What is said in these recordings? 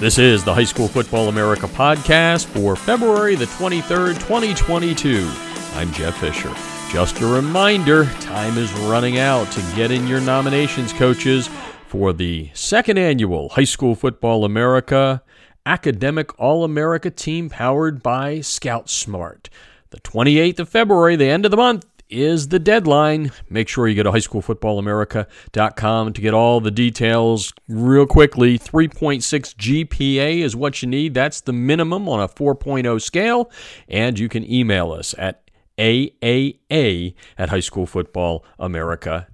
This is the High School Football America podcast for February the 23rd, 2022. I'm Jeff Fisher. Just a reminder time is running out to get in your nominations, coaches, for the second annual High School Football America Academic All America team powered by Scout Smart. The 28th of February, the end of the month, is the deadline. Make sure you go to highschoolfootballamerica.com to get all the details real quickly. 3.6 GPA is what you need. That's the minimum on a 4.0 scale. And you can email us at AAA at highschoolfootballamerica.com.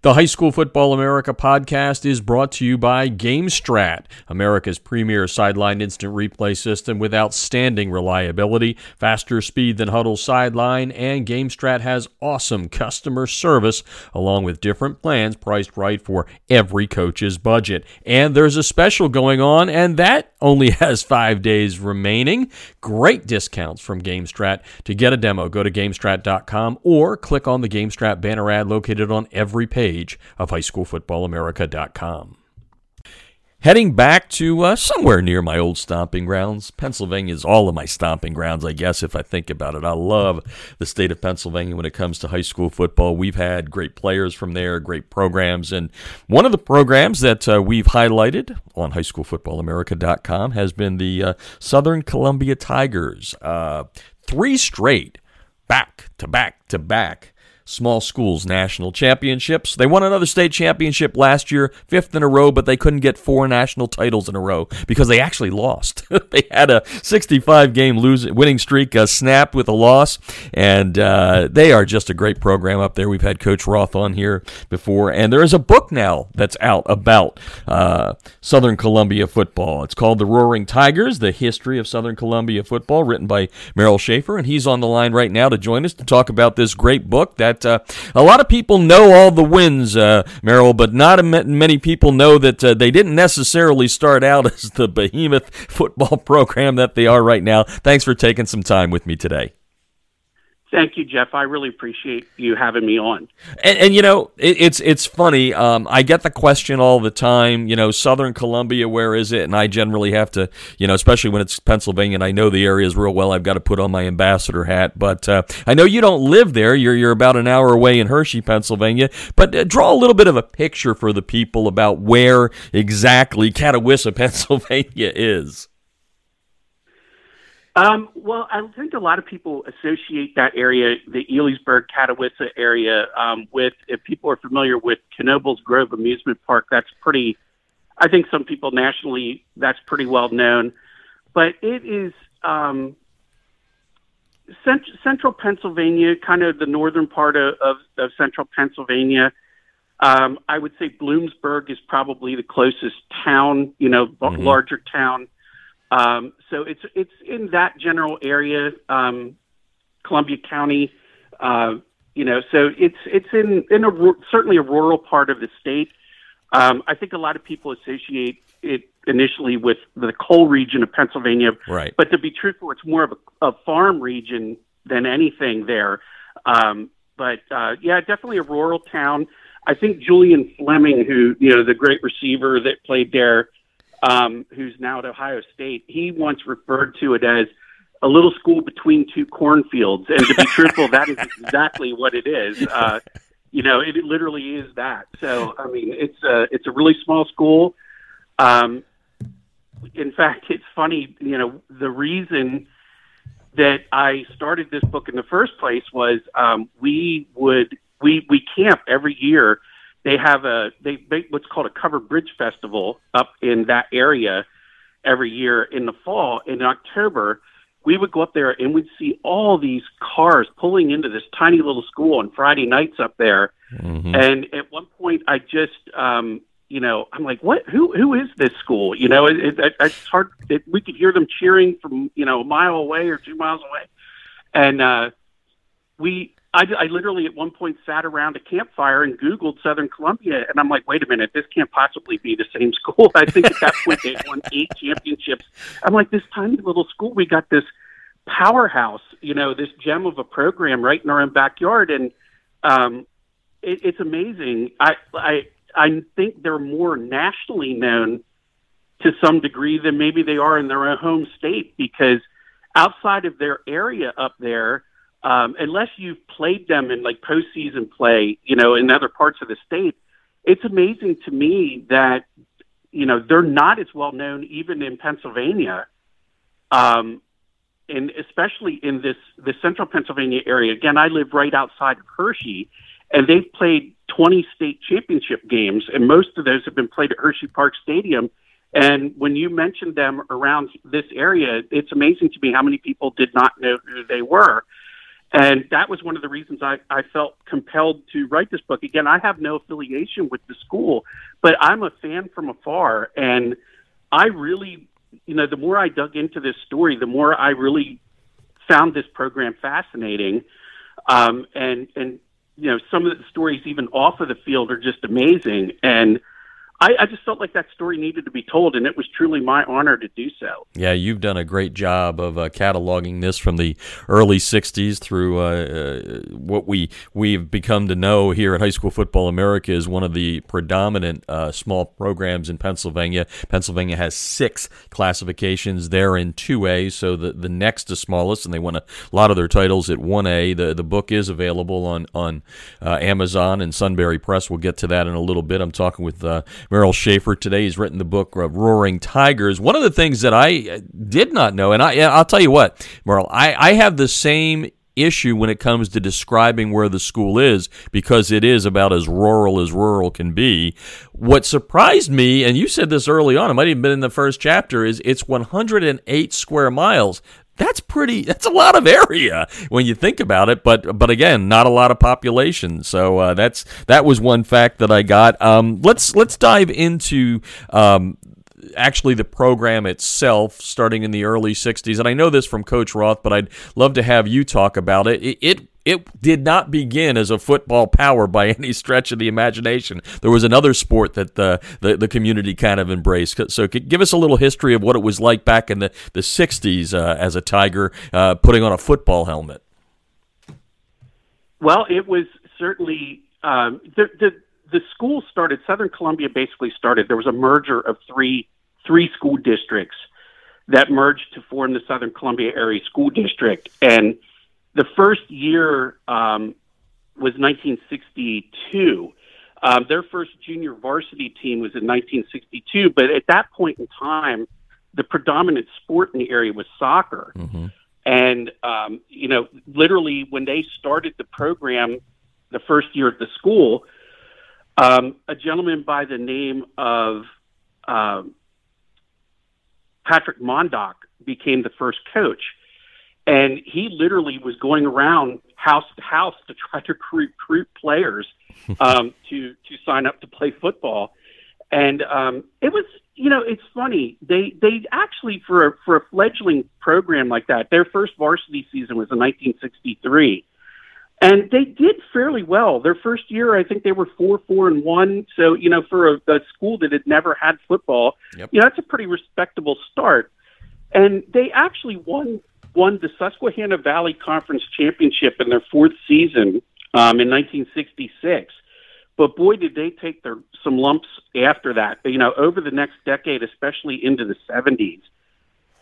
The High School Football America podcast is brought to you by GameStrat, America's premier sideline instant replay system with outstanding reliability, faster speed than Hudl sideline, and GameStrat has awesome customer service along with different plans priced right for every coach's budget. And there's a special going on, and that only has five days remaining. Great discounts from GameStrat to get a demo, go to GameStrat.com or click on the GameStrat banner ad located on every page of HighSchoolFootballAmerica.com. Heading back to uh, somewhere near my old stomping grounds. Pennsylvania is all of my stomping grounds, I guess, if I think about it. I love the state of Pennsylvania when it comes to high school football. We've had great players from there, great programs. And one of the programs that uh, we've highlighted on highschoolfootballamerica.com has been the uh, Southern Columbia Tigers. Uh, three straight back to back to back small schools national championships. They won another state championship last year, fifth in a row, but they couldn't get four national titles in a row because they actually lost. they had a 65 game losing winning streak uh, snapped with a loss, and uh, they are just a great program up there. We've had Coach Roth on here before, and there is a book now that's out about uh, Southern Columbia football. It's called The Roaring Tigers: The History of Southern Columbia Football, written by Merrill Shaffer, and he's on the line right now to join us to talk about this great book that uh, a lot of people know all the wins, uh, Merrill, but not many people know that uh, they didn't necessarily start out as the behemoth football program that they are right now. Thanks for taking some time with me today. Thank you, Jeff. I really appreciate you having me on. And, and you know, it, it's it's funny. Um, I get the question all the time. You know, Southern Columbia, where is it? And I generally have to, you know, especially when it's Pennsylvania, and I know the areas real well. I've got to put on my ambassador hat. But uh, I know you don't live there. You're you're about an hour away in Hershey, Pennsylvania. But uh, draw a little bit of a picture for the people about where exactly Catawissa, Pennsylvania is. Um, well, I think a lot of people associate that area, the Elysburg, Catawissa area, um, with, if people are familiar with Knoebels Grove Amusement Park, that's pretty, I think some people nationally, that's pretty well known. But it is um, cent- central Pennsylvania, kind of the northern part of, of, of central Pennsylvania. Um, I would say Bloomsburg is probably the closest town, you know, mm-hmm. larger town um, so it's it's in that general area, um, Columbia County. Uh, you know, so it's it's in in a certainly a rural part of the state. Um, I think a lot of people associate it initially with the coal region of Pennsylvania, right? But to be truthful, it's more of a, a farm region than anything there. Um, but uh, yeah, definitely a rural town. I think Julian Fleming, who you know the great receiver that played there, um, who's now at Ohio State, he once referred to it as a little school between two cornfields. And to be truthful, that is exactly what it is. Uh, you know, it literally is that. So, I mean, it's a it's a really small school. Um, in fact, it's funny. You know, the reason that I started this book in the first place was um, we would we we camp every year they have a they make what's called a covered bridge festival up in that area every year in the fall. In October, we would go up there and we'd see all these cars pulling into this tiny little school on Friday nights up there. Mm-hmm. And at one point, I just, um, you know, I'm like, what? Who who is this school? You know, it, it, it's hard. It, we could hear them cheering from you know a mile away or two miles away, and uh, we I, I literally at one point sat around a campfire and Googled Southern Columbia, and I'm like, wait a minute, this can't possibly be the same school. I think at that point they won eight championships. I'm like, this tiny little school, we got this powerhouse, you know, this gem of a program right in our own backyard, and um, it, it's amazing. I I I think they're more nationally known to some degree than maybe they are in their own home state because outside of their area up there, um, unless you've played them in like postseason play, you know, in other parts of the state, it's amazing to me that you know they're not as well known even in Pennsylvania, um, and especially in this the central Pennsylvania area. Again, I live right outside of Hershey, and they've played 20 state championship games, and most of those have been played at Hershey Park Stadium. And when you mentioned them around this area, it's amazing to me how many people did not know who they were. And that was one of the reasons I, I felt compelled to write this book. Again, I have no affiliation with the school, but I'm a fan from afar. And I really, you know, the more I dug into this story, the more I really found this program fascinating. Um, and, and, you know, some of the stories even off of the field are just amazing. And, I, I, just felt like that story needed to be told, and it was truly my honor to do so. Yeah, you've done a great job of uh, cataloging this from the early '60s through uh, uh, what we we've become to know here at High School Football America is one of the predominant uh, small programs in Pennsylvania. Pennsylvania has six classifications. They're in 2A, so the, the next to smallest, and they won a lot of their titles at 1A. The the book is available on on uh, Amazon and Sunbury Press. We'll get to that in a little bit. I'm talking with uh, Merrill Shaffer today. He's written the book Roaring Tigers. One of the things that I uh, did not know, and I, I'll tell you what, Merrill, I, I have the same issue when it comes to describing where the school is because it is about as rural as rural can be. What surprised me, and you said this early on, it might have been in the first chapter, is it's 108 square miles that's pretty that's a lot of area when you think about it but but again not a lot of population. So uh, that's that was one fact that i got. Um, let's let's dive into um, actually the program itself starting in the early 60s and i know this from coach roth but i'd love to have you talk about it. It, it it did not begin as a football power by any stretch of the imagination. There was another sport that the, the, the community kind of embraced. So, give us a little history of what it was like back in the, the 60s uh, as a Tiger uh, putting on a football helmet. Well, it was certainly um, the, the, the school started, Southern Columbia basically started, there was a merger of three, three school districts that merged to form the Southern Columbia Area School District. And the first year um, was 1962. Um, their first junior varsity team was in 1962, but at that point in time, the predominant sport in the area was soccer. Mm-hmm. And, um, you know, literally when they started the program the first year at the school, um, a gentleman by the name of um, Patrick Mondock became the first coach and he literally was going around house to house to try to recruit players um, to to sign up to play football. And um, it was, you know, it's funny. They they actually for a, for a fledgling program like that, their first varsity season was in 1963, and they did fairly well. Their first year, I think they were four four and one. So you know, for a, a school that had never had football, yep. you know, that's a pretty respectable start. And they actually won won the Susquehanna Valley Conference Championship in their fourth season um, in 1966. But boy, did they take their some lumps after that. You know, over the next decade, especially into the 70s,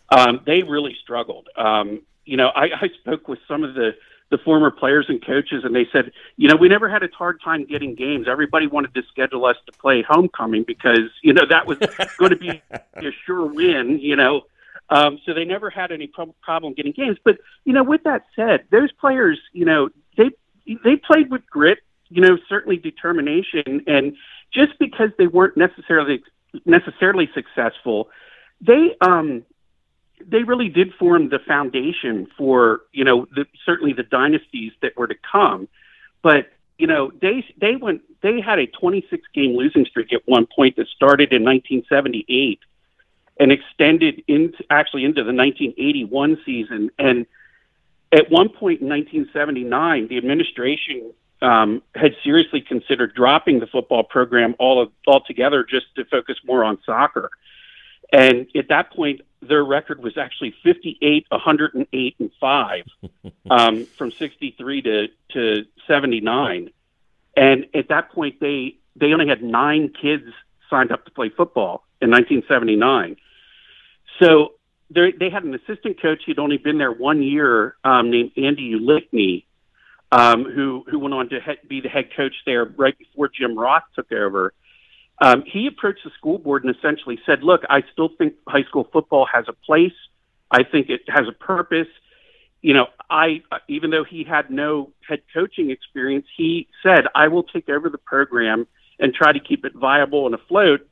um, they really struggled. Um, you know, I, I spoke with some of the the former players and coaches, and they said, you know, we never had a hard time getting games. Everybody wanted to schedule us to play homecoming because you know that was going to be a sure win. You know, um, so they never had any pro- problem getting games. But you know, with that said, those players, you know, they they played with grit, you know, certainly determination, and just because they weren't necessarily necessarily successful, they um, they really did form the foundation for you know the, certainly the dynasties that were to come. But you know they they went they had a 26 game losing streak at one point that started in 1978 and extended into actually into the 1981 season. And at one point in 1979, the administration um, had seriously considered dropping the football program all of, altogether just to focus more on soccer. And at that point, their record was actually 58, 108, and five um, from 63 to, to 79. And at that point, they they only had nine kids signed up to play football in 1979. So they had an assistant coach. who'd only been there one year, um, named Andy Ulickney, um, who who went on to he- be the head coach there right before Jim Roth took over. Um, he approached the school board and essentially said, "Look, I still think high school football has a place. I think it has a purpose. You know, I even though he had no head coaching experience, he said, "I will take over the program and try to keep it viable and afloat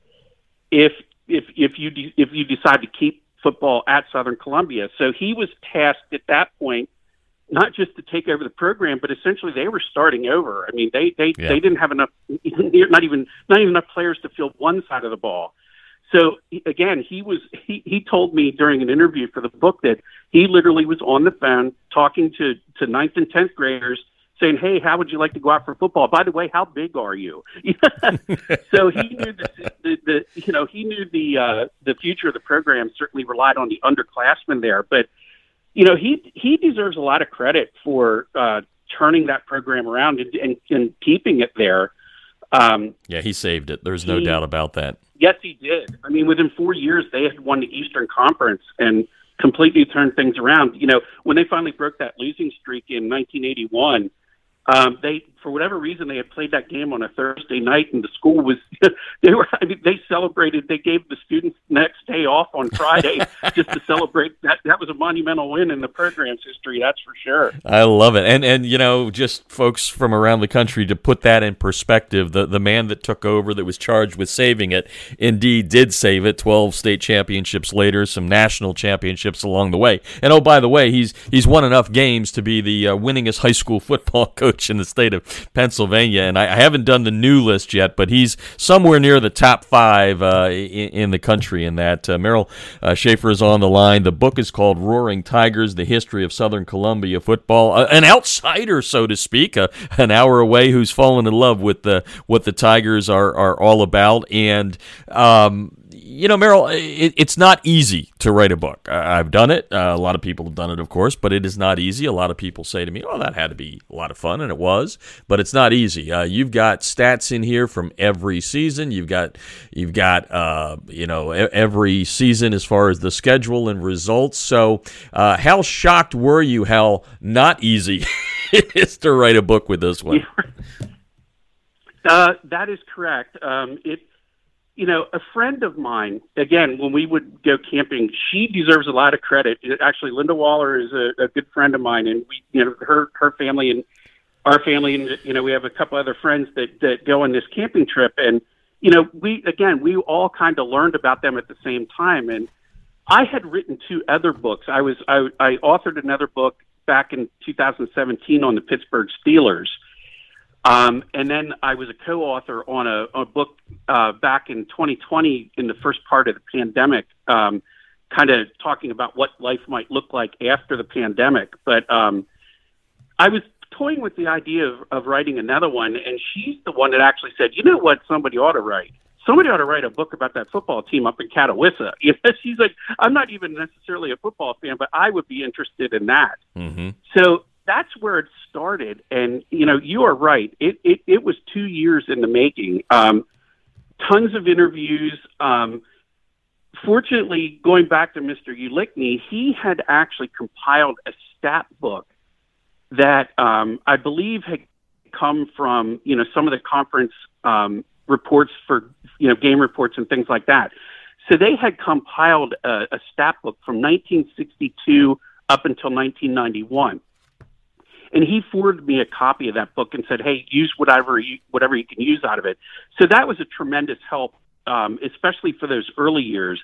if if if you de- if you decide to keep football at Southern Columbia." So he was tasked at that point not just to take over the program, but essentially they were starting over. I mean, they they yeah. they didn't have enough, not even not even enough players to field one side of the ball. So again, he was he he told me during an interview for the book that he literally was on the phone talking to to ninth and tenth graders saying, "Hey, how would you like to go out for football? By the way, how big are you?" so he knew the, the, the you know he knew the uh, the future of the program certainly relied on the underclassmen there, but you know, he he deserves a lot of credit for uh, turning that program around and, and, and keeping it there. Um, yeah, he saved it. There's no doubt about that. Yes, he did. I mean, within four years, they had won the Eastern Conference and completely turned things around. You know, when they finally broke that losing streak in 1981, um, they, for whatever reason, they had played that game on a Thursday night, and the school was they were. I mean, they celebrated. They gave the students next day off on Friday just to celebrate. That that was a monumental win in the program's history. That's for sure. I love it, and and you know, just folks from around the country to put that in perspective. The the man that took over, that was charged with saving it, indeed did save it. Twelve state championships later, some national championships along the way, and oh by the way, he's he's won enough games to be the uh, winningest high school football coach in the state of Pennsylvania. And I, I haven't done the new list yet, but he's somewhere near the top five uh, in, in, the country in that. Uh, Merrill uh, Shaffer is on the line. The book is called Roaring Tigers The History of Southern Columbia Football. Uh, an outsider, so to speak, uh, an hour away who's fallen in love with the, what the Tigers are, are all about. And um, you know, Merrill, it, it's not easy to write a book. I've done it. Uh, a lot of people have done it, of course, but it is not easy. A lot of people say to me, "Oh, that had to be a lot of fun," and it was, but it's not easy. Uh, you've got stats in here from every season. You've got you've got uh, you know every season as far as the schedule and results. So, uh, how shocked were you? How not easy it is to write a book with this one. Uh, that is correct. Um, it you know, a friend of mine, again, when we would go camping, she deserves a lot of credit. Actually, Linda Waller is a, a good friend of mine, and we, you know, her her family and our family, and you know, we have a couple other friends that that go on this camping trip, and you know, we again, we all kind of learned about them at the same time, and I had written two other books. I was I, I authored another book back in 2017 on the Pittsburgh Steelers um, and then I was a co-author on a, a book uh, back in 2020 in the first part of the pandemic, um, kind of talking about what life might look like after the pandemic. But um, I was toying with the idea of, of writing another one, and she's the one that actually said, "You know what? Somebody ought to write." Somebody ought to write a book about that football team up in Catawissa. You know, she's like, I'm not even necessarily a football fan, but I would be interested in that. Mm-hmm. So that's where it started. And you know, you are right. It it, it was two years in the making. Um, tons of interviews. Um, fortunately, going back to Mr. Ulickney, he had actually compiled a stat book that um, I believe had come from you know some of the conference um, reports for you know game reports and things like that. So they had compiled a, a stat book from 1962 up until 1991 and he forwarded me a copy of that book and said, "Hey, use whatever you whatever you can use out of it." So that was a tremendous help, um, especially for those early years.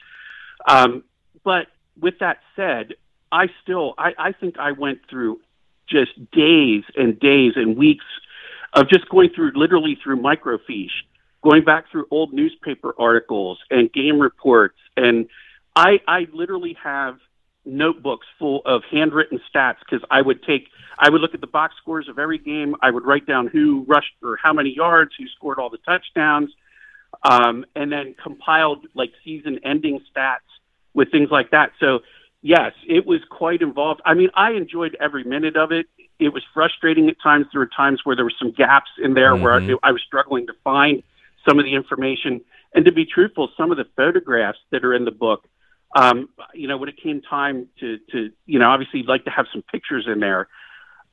Um, but with that said, I still I, I think I went through just days and days and weeks of just going through literally through microfiche, going back through old newspaper articles and game reports, and I I literally have notebooks full of handwritten stats because I would take, I would look at the box scores of every game. I would write down who rushed for how many yards, who scored all the touchdowns, um, and then compiled like season ending stats with things like that. So, yes, it was quite involved. I mean, I enjoyed every minute of it. It was frustrating at times. There were times where there were some gaps in there mm-hmm. where I, I was struggling to find some of the information And to be truthful, some of the photographs that are in the book, um, you know, when it came time to, to, you know, obviously you'd like to have some pictures in there.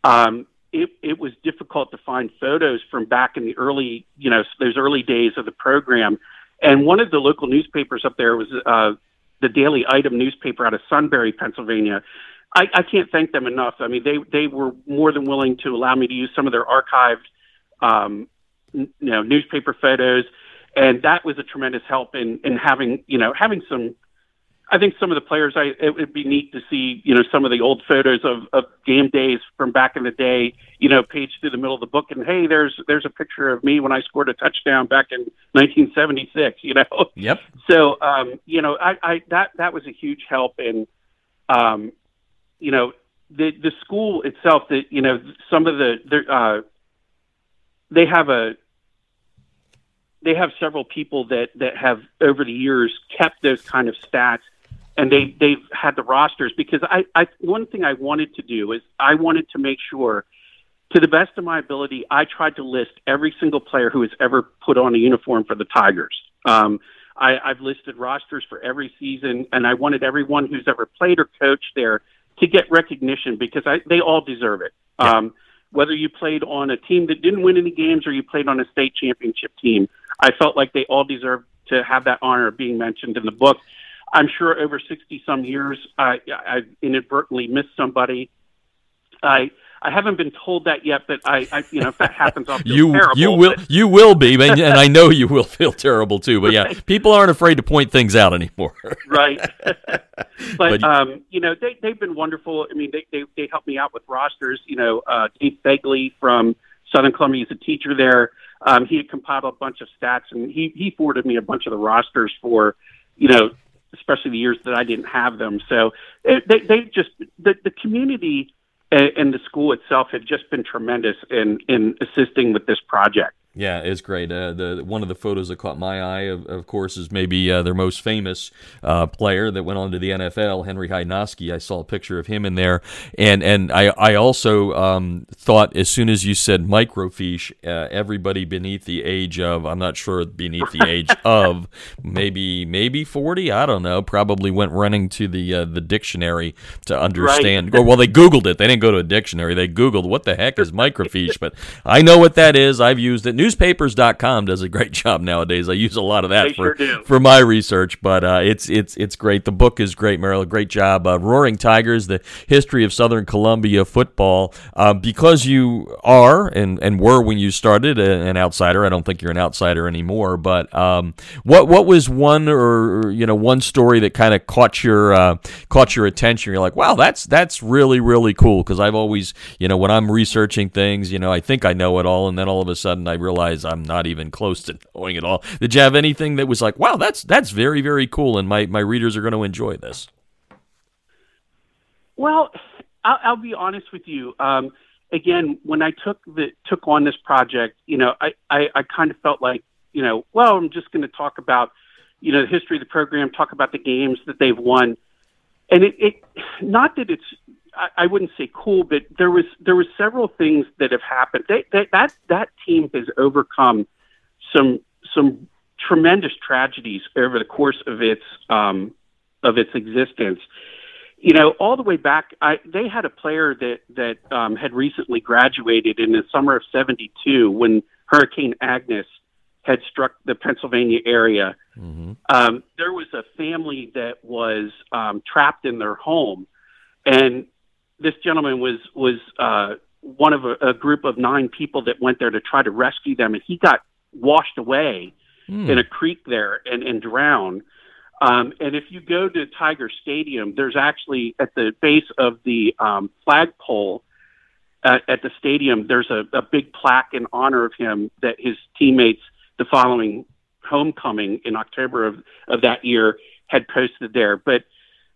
Um, it, it was difficult to find photos from back in the early, you know, those early days of the program. And one of the local newspapers up there was uh, the Daily Item newspaper out of Sunbury, Pennsylvania. I, I can't thank them enough. I mean, they they were more than willing to allow me to use some of their archived, um, you know, newspaper photos, and that was a tremendous help in in having you know having some I think some of the players, I it would be neat to see, you know, some of the old photos of, of game days from back in the day, you know, page through the middle of the book, and hey, there's there's a picture of me when I scored a touchdown back in 1976, you know. Yep. So, um, you know, I, I that that was a huge help, and um, you know, the the school itself, that you know, some of the uh, they have a they have several people that that have over the years kept those kind of stats and they they've had the rosters because I, I one thing I wanted to do is I wanted to make sure to the best of my ability I tried to list every single player who has ever put on a uniform for the Tigers. Um, I, I've listed rosters for every season, and I wanted everyone who's ever played or coached there to get recognition because I, they all deserve it. Yeah. Um, whether you played on a team that didn't win any games or you played on a state championship team, I felt like they all deserved to have that honor of being mentioned in the book. I'm sure over 60 some years, I, I've inadvertently missed somebody. I I haven't been told that yet, but I, I you know, if that happens, I'll feel you terrible. you will but... you will be, and I know you will feel terrible too. But yeah, people aren't afraid to point things out anymore. right. but, but um, you know, they they've been wonderful. I mean, they they they helped me out with rosters. You know, uh, Dave Begley from Southern Columbia is a teacher there. Um, he had compiled a bunch of stats, and he he forwarded me a bunch of the rosters for, you know, especially the years that I didn't have them. So it, they they just the the community uh, and the school itself have just been tremendous in in assisting with this project. Yeah, it's great. Uh, the one of the photos that caught my eye, of, of course, is maybe uh, their most famous uh, player that went on to the NFL, Henry Hynoski. I saw a picture of him in there, and and I I also um, thought as soon as you said microfiche, uh, everybody beneath the age of I'm not sure beneath the age of maybe maybe forty, I don't know, probably went running to the uh, the dictionary to understand. Right. well, they Googled it. They didn't go to a dictionary. They Googled what the heck is microfiche, but I know what that is. I've used it newspapers.com does a great job nowadays. I use a lot of that they for sure for my research, but uh, it's it's it's great. The book is great, Merrill. Great job. Uh, Roaring Tigers: The History of Southern Columbia Football. Uh, because you are and and were when you started an outsider. I don't think you're an outsider anymore. But um, what what was one or you know one story that kind of caught your uh, caught your attention? You're like, wow, that's that's really really cool. Because I've always you know when I'm researching things, you know, I think I know it all, and then all of a sudden I realize realize I'm not even close to knowing it all. Did you have anything that was like, wow, that's that's very very cool, and my my readers are going to enjoy this? Well, I'll, I'll be honest with you. Um, again, when I took the took on this project, you know, I, I, I kind of felt like, you know, well, I'm just going to talk about, you know, the history of the program, talk about the games that they've won, and it, it not that it's I, I wouldn't say cool, but there was there was several things that have happened. They, they, that that team has overcome some some tremendous tragedies over the course of its um, of its existence. You know, all the way back, I, they had a player that that um, had recently graduated in the summer of '72 when Hurricane Agnes had struck the Pennsylvania area. Mm-hmm. Um, there was a family that was um, trapped in their home, and this gentleman was was uh, one of a, a group of nine people that went there to try to rescue them, and he got washed away mm. in a creek there and, and drowned. Um, and if you go to Tiger Stadium, there's actually at the base of the um, flagpole uh, at the stadium, there's a, a big plaque in honor of him that his teammates the following homecoming in October of, of that year had posted there. But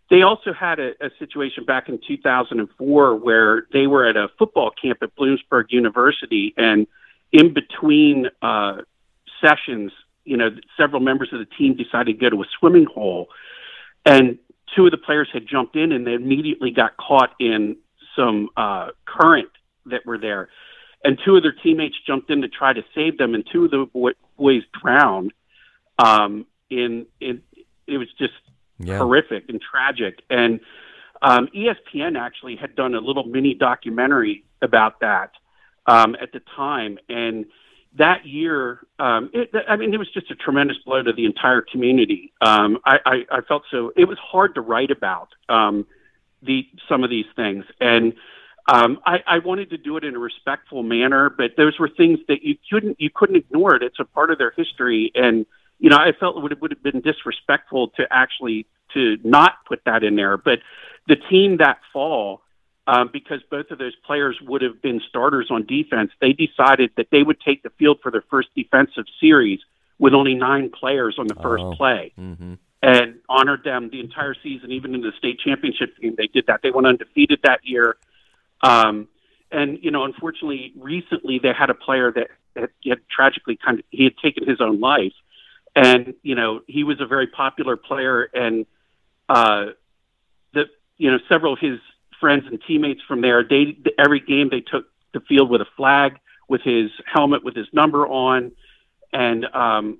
they also had a, a situation back in 2004 where they were at a football camp at Bloomsburg University, and in between uh, sessions, you know, several members of the team decided to go to a swimming hole, and two of the players had jumped in, and they immediately got caught in some uh, current that were there, and two of their teammates jumped in to try to save them, and two of the boy- boys drowned. Um, in in it was just yeah. horrific and tragic. And um, ESPN actually had done a little mini documentary about that um, at the time, and that year, um, it, I mean, it was just a tremendous blow to the entire community. Um, I, I, I felt so. It was hard to write about um, the some of these things, and um, I, I wanted to do it in a respectful manner. But those were things that you couldn't you couldn't ignore it. It's a part of their history, and you know, I felt it would, would have been disrespectful to actually to not put that in there. But the team that fall um, because both of those players would have been starters on defense, they decided that they would take the field for their first defensive series with only nine players on the first oh. play. Mm-hmm. And honored them the entire season, even in the state championship game. They did that. They went undefeated that year. Um, and you know, unfortunately, recently they had a player that had, had tragically kind of he had taken his own life, and you know he was a very popular player, and uh, the you know several of his friends and teammates from there. They every game they took the field with a flag, with his helmet, with his number on, and um,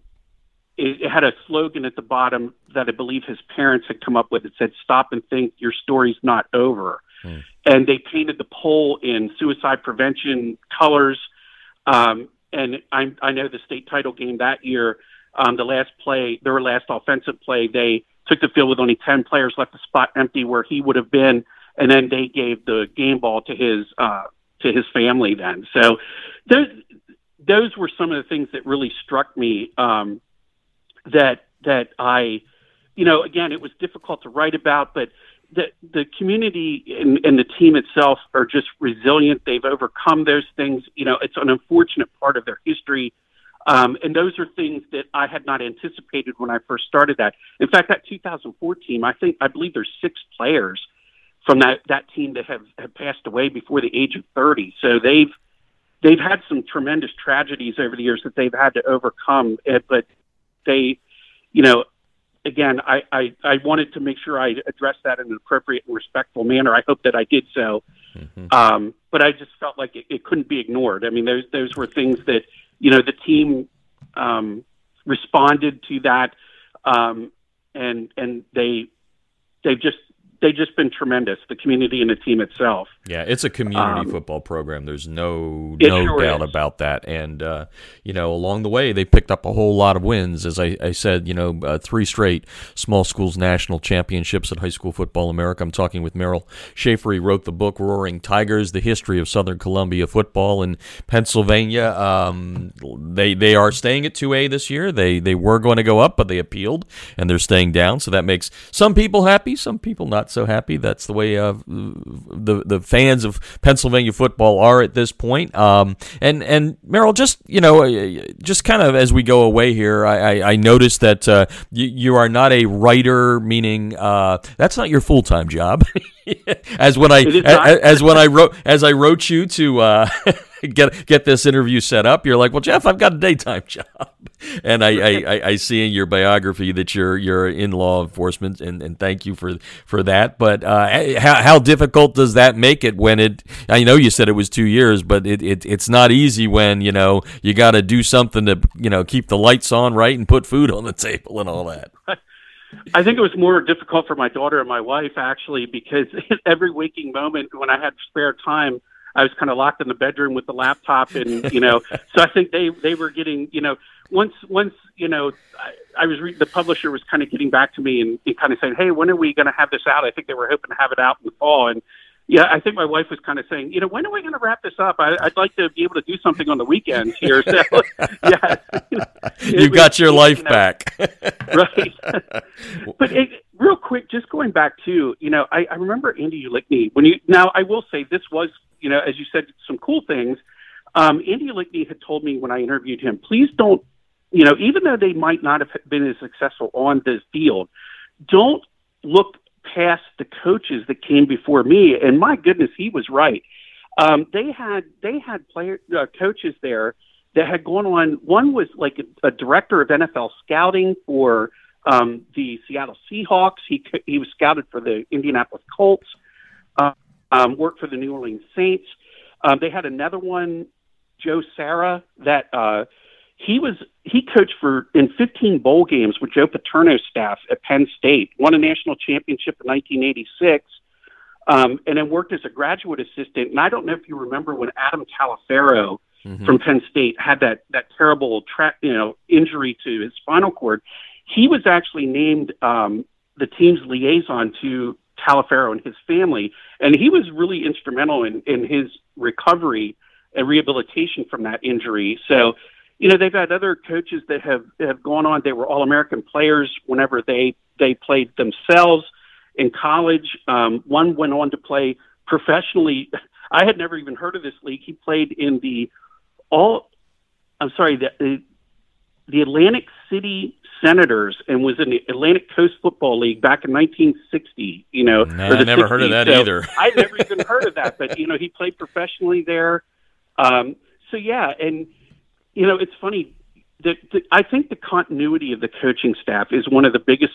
it, it had a slogan at the bottom that I believe his parents had come up with. It said, "Stop and think, your story's not over." Hmm. And they painted the pole in suicide prevention colors. Um, and I, I know the state title game that year, um, the last play, their last offensive play, they took the field with only 10 players left the spot empty where he would have been and then they gave the game ball to his uh, to his family. Then, so those those were some of the things that really struck me. Um, that that I, you know, again, it was difficult to write about, but the the community and, and the team itself are just resilient. They've overcome those things. You know, it's an unfortunate part of their history. Um, and those are things that I had not anticipated when I first started that. In fact, that 2004 team, I think, I believe there's six players from that that team that have, have passed away before the age of 30. So they've they've had some tremendous tragedies over the years that they've had to overcome. Eh, but they, you know, again, I, I, I wanted to make sure I addressed that in an appropriate and respectful manner. I hope that I did so. Mm-hmm. Um, but I just felt like it, it couldn't be ignored. I mean, those those were things that you know the team um, responded to that, um, and and they they've just they've just been tremendous. The community and the team itself. Yeah, it's a community um, football program. There's no no sure doubt is. about that. And uh, you know, along the way, they picked up a whole lot of wins. As I, I said, you know, uh, three straight small schools national championships at High School Football America. I'm talking with Merrill Shaffer. He wrote the book Roaring Tigers: The History of Southern Columbia Football in Pennsylvania. Um, they they are staying at 2A this year. They they were going to go up, but they appealed and they're staying down. So that makes some people happy, some people not so happy. That's the way uh, the the fans of Pennsylvania football are at this point. Um, and and Merrill, just you know, uh, just kind of as we go away here, I, I, I noticed that uh, you, you are not a writer, meaning uh, that's not your full time job. as when I as, as, when I wrote as I wrote you to uh, get get this interview set up, you're like, well, Jeff, I've got a daytime job, and I, I, I, see in your biography that you're you're in law enforcement, and, and thank you for for that. But uh, how how difficult does that make it when it? I know you said it was two years, but it, it it's not easy when you know you got to do something to you know keep the lights on right and put food on the table and all that. I think it was more difficult for my daughter and my wife actually because every waking moment when I had spare time, I was kind of locked in the bedroom with the laptop and you know, so I think they they were getting you know once once you know I, I was re- the publisher was kind of getting back to me and, and kind of saying, hey, when are we going to have this out? I think they were hoping to have it out in the fall and yeah, I think my wife was kind of saying, you know, when are we going to wrap this up? I, would like to be able to do something on the weekends here. So, yeah, you got your life you know, back, right? but it, real quick, just going back to, you know, I, I remember Andy Ulickney when you. Now, I will say this was, you know, as you said, some cool things. Um, Andy Ulickney had told me when I interviewed him, please don't, you know, even though they might not have been as successful on the field, don't look past the coaches that came before me, and my goodness, he was right. Um, they had they had player uh, coaches there that had gone on. One was like a, a director of NFL scouting for um, the Seattle Seahawks. He he was scouted for the Indianapolis Colts. Uh, um, worked for the New Orleans Saints. Um, they had another one, Joe Sarra, that uh, he was he coached for in 15 bowl games with Joe Paterno's staff at Penn State, won a national championship in 1986, um, and then worked as a graduate assistant. And I don't know if you remember when Adam Taliaferro mm-hmm. from Penn State had that that terrible tra- you know injury to his spinal cord. He was actually named um, the team's liaison to Taliaferro and his family, and he was really instrumental in, in his recovery and rehabilitation from that injury. So, you know, they've had other coaches that have have gone on. They were All American players whenever they they played themselves in college. Um, one went on to play professionally. I had never even heard of this league. He played in the all. I'm sorry, the the Atlantic City Senators and was in the Atlantic Coast Football League back in 1960. You know, nah, I never 60s. heard of that so either. I never even heard of that, but you know, he played professionally there. Um, so yeah, and you know, it's funny. The, the, I think the continuity of the coaching staff is one of the biggest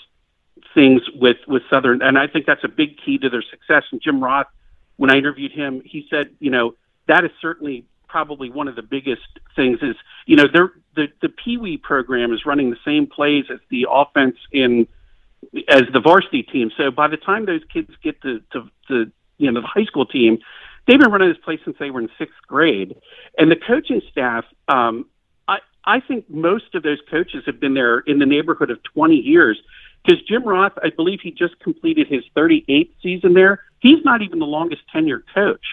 things with with Southern, and I think that's a big key to their success. And Jim Roth, when I interviewed him, he said, you know, that is certainly probably one of the biggest things is you know they're, the the Pee Wee program is running the same plays as the offense in as the varsity team. So by the time those kids get to to, to you know the high school team, they've been running this place since they were in sixth grade, and the coaching staff. Um, I think most of those coaches have been there in the neighborhood of 20 years because Jim Roth, I believe he just completed his 38th season there. He's not even the longest tenured coach.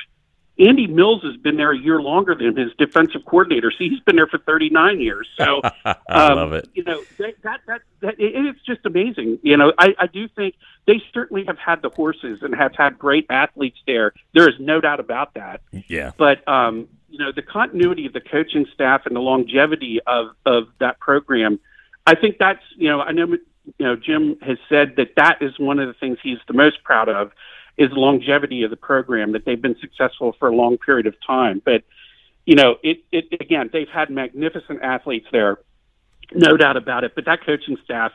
Andy Mills has been there a year longer than his defensive coordinator. See, he's been there for 39 years. So I um, love it. You know that that that, that it, it's just amazing. You know, I, I do think they certainly have had the horses and have had great athletes there. There is no doubt about that. Yeah. But um, you know, the continuity of the coaching staff and the longevity of of that program, I think that's you know, I know you know Jim has said that that is one of the things he's the most proud of is longevity of the program that they've been successful for a long period of time. But you know, it, it again, they've had magnificent athletes there, no doubt about it. But that coaching staff,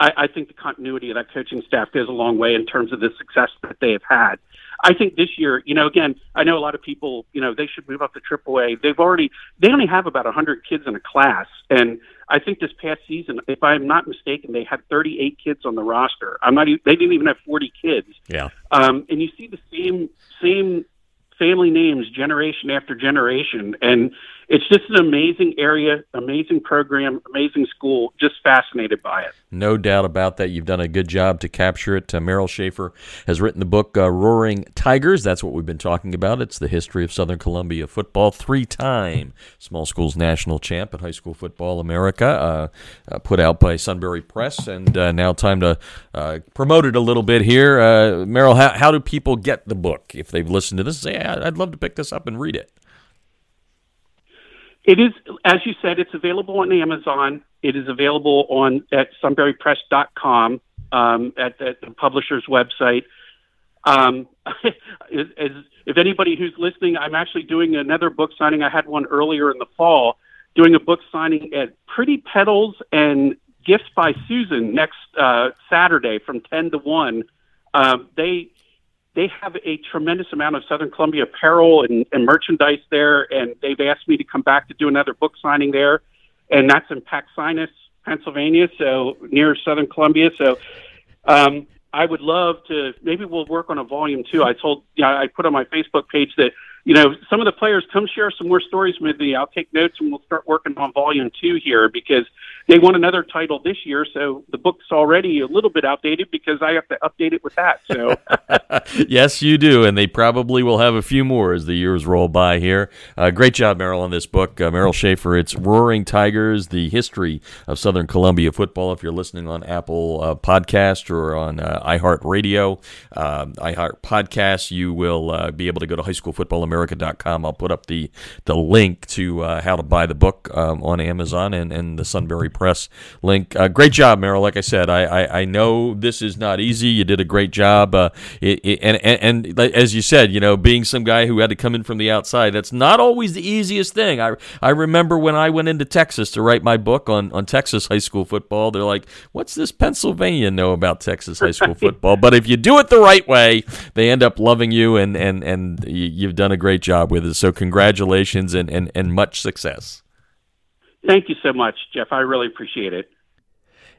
I, I think the continuity of that coaching staff goes a long way in terms of the success that they have had. I think this year, you know, again, I know a lot of people, you know, they should move up to AAA. They've already, they only have about 100 kids in a class, and I think this past season, if I'm not mistaken, they had 38 kids on the roster. I'm not, Even, they didn't even have 40 kids. Yeah. Um, and you see the same same family names generation after generation. And it's just an amazing area, amazing program, amazing school. Just fascinated by it. No doubt about that. You've done a good job to capture it. Uh, Merrill Shaffer has written the book uh, Roaring Tigers. That's what we've been talking about. It's the history of Southern Columbia football. Three time small schools national champ at High School Football America, uh, uh put out by Sunbury Press. And uh, now, time to uh, promote it a little bit here. Merrill, how, how do people get the book if they've listened to this? Say, I'd love to pick this up and read it. It is, as you said, it's available on Amazon. It is available on at sunburypress.com um, at, at the publisher's website. Um, as, if anybody who's listening, I'm actually doing another book signing. I had one earlier in the fall, doing a book signing at Pretty Petals and Gifts by Susan next uh, Saturday from 10 to 1. Um, they they have a tremendous amount of Southern Columbia apparel and, and merchandise there, and they've asked me to come back to do another book signing there, and that's in Paxinos, Pennsylvania, so near Southern Columbia. So um, I would love to. Maybe we'll work on a volume too. I told, yeah, I put on my Facebook page that you know, some of the players come share some more stories with me. I'll take notes and we'll start working on volume two here because they won another title this year. So the book's already a little bit outdated because I have to update it with that. So, yes, you do. And they probably will have a few more as the years roll by here. Uh, great job, Merrill, on this book. Uh, Merrill Shaffer, it's Roaring Tigers, the history of Southern Columbia football. If you're listening on Apple uh, Podcast or on uh, iHeartRadio, um, iHeart Podcast, you will uh, be able to go to high school football america.com. I'll put up the the link to uh, how to buy the book um, on Amazon and, and the Sunbury Press link. Uh, great job, Merrill. Like I said, I, I, I, know this is not easy. You did a great job. Uh, it, it, and, and, and as you said, you know, being some guy who had to come in from the outside, that's not always the easiest thing. I, I remember when I went into Texas to write my book on, on Texas high school football, they're like, what's this Pennsylvania know about Texas high school football? But if you do it the right way, they end up loving you, and, and, and you've done a great job with it. So congratulations and, and, and much success. Thank you so much, Jeff. I really appreciate it.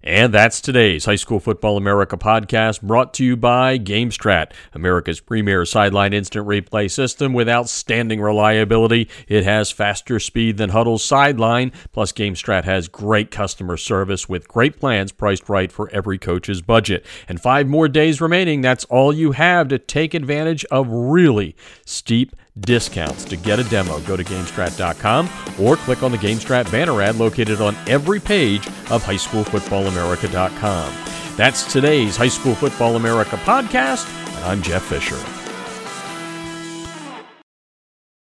And that's today's High School Football America podcast brought to you by GameStrat, America's premier sideline instant replay system with outstanding reliability. It has faster speed than Hudl's sideline, plus GameStrat has great customer service with great plans priced right for every coach's budget. And five more days remaining. That's all you have to take advantage of really steep discounts. To get a demo, go to GameStrat.com or click on the GameStrat banner ad located on every page of HighSchoolFootballAmerica.com. That's today's High School Football America podcast, and I'm Jeff Fisher.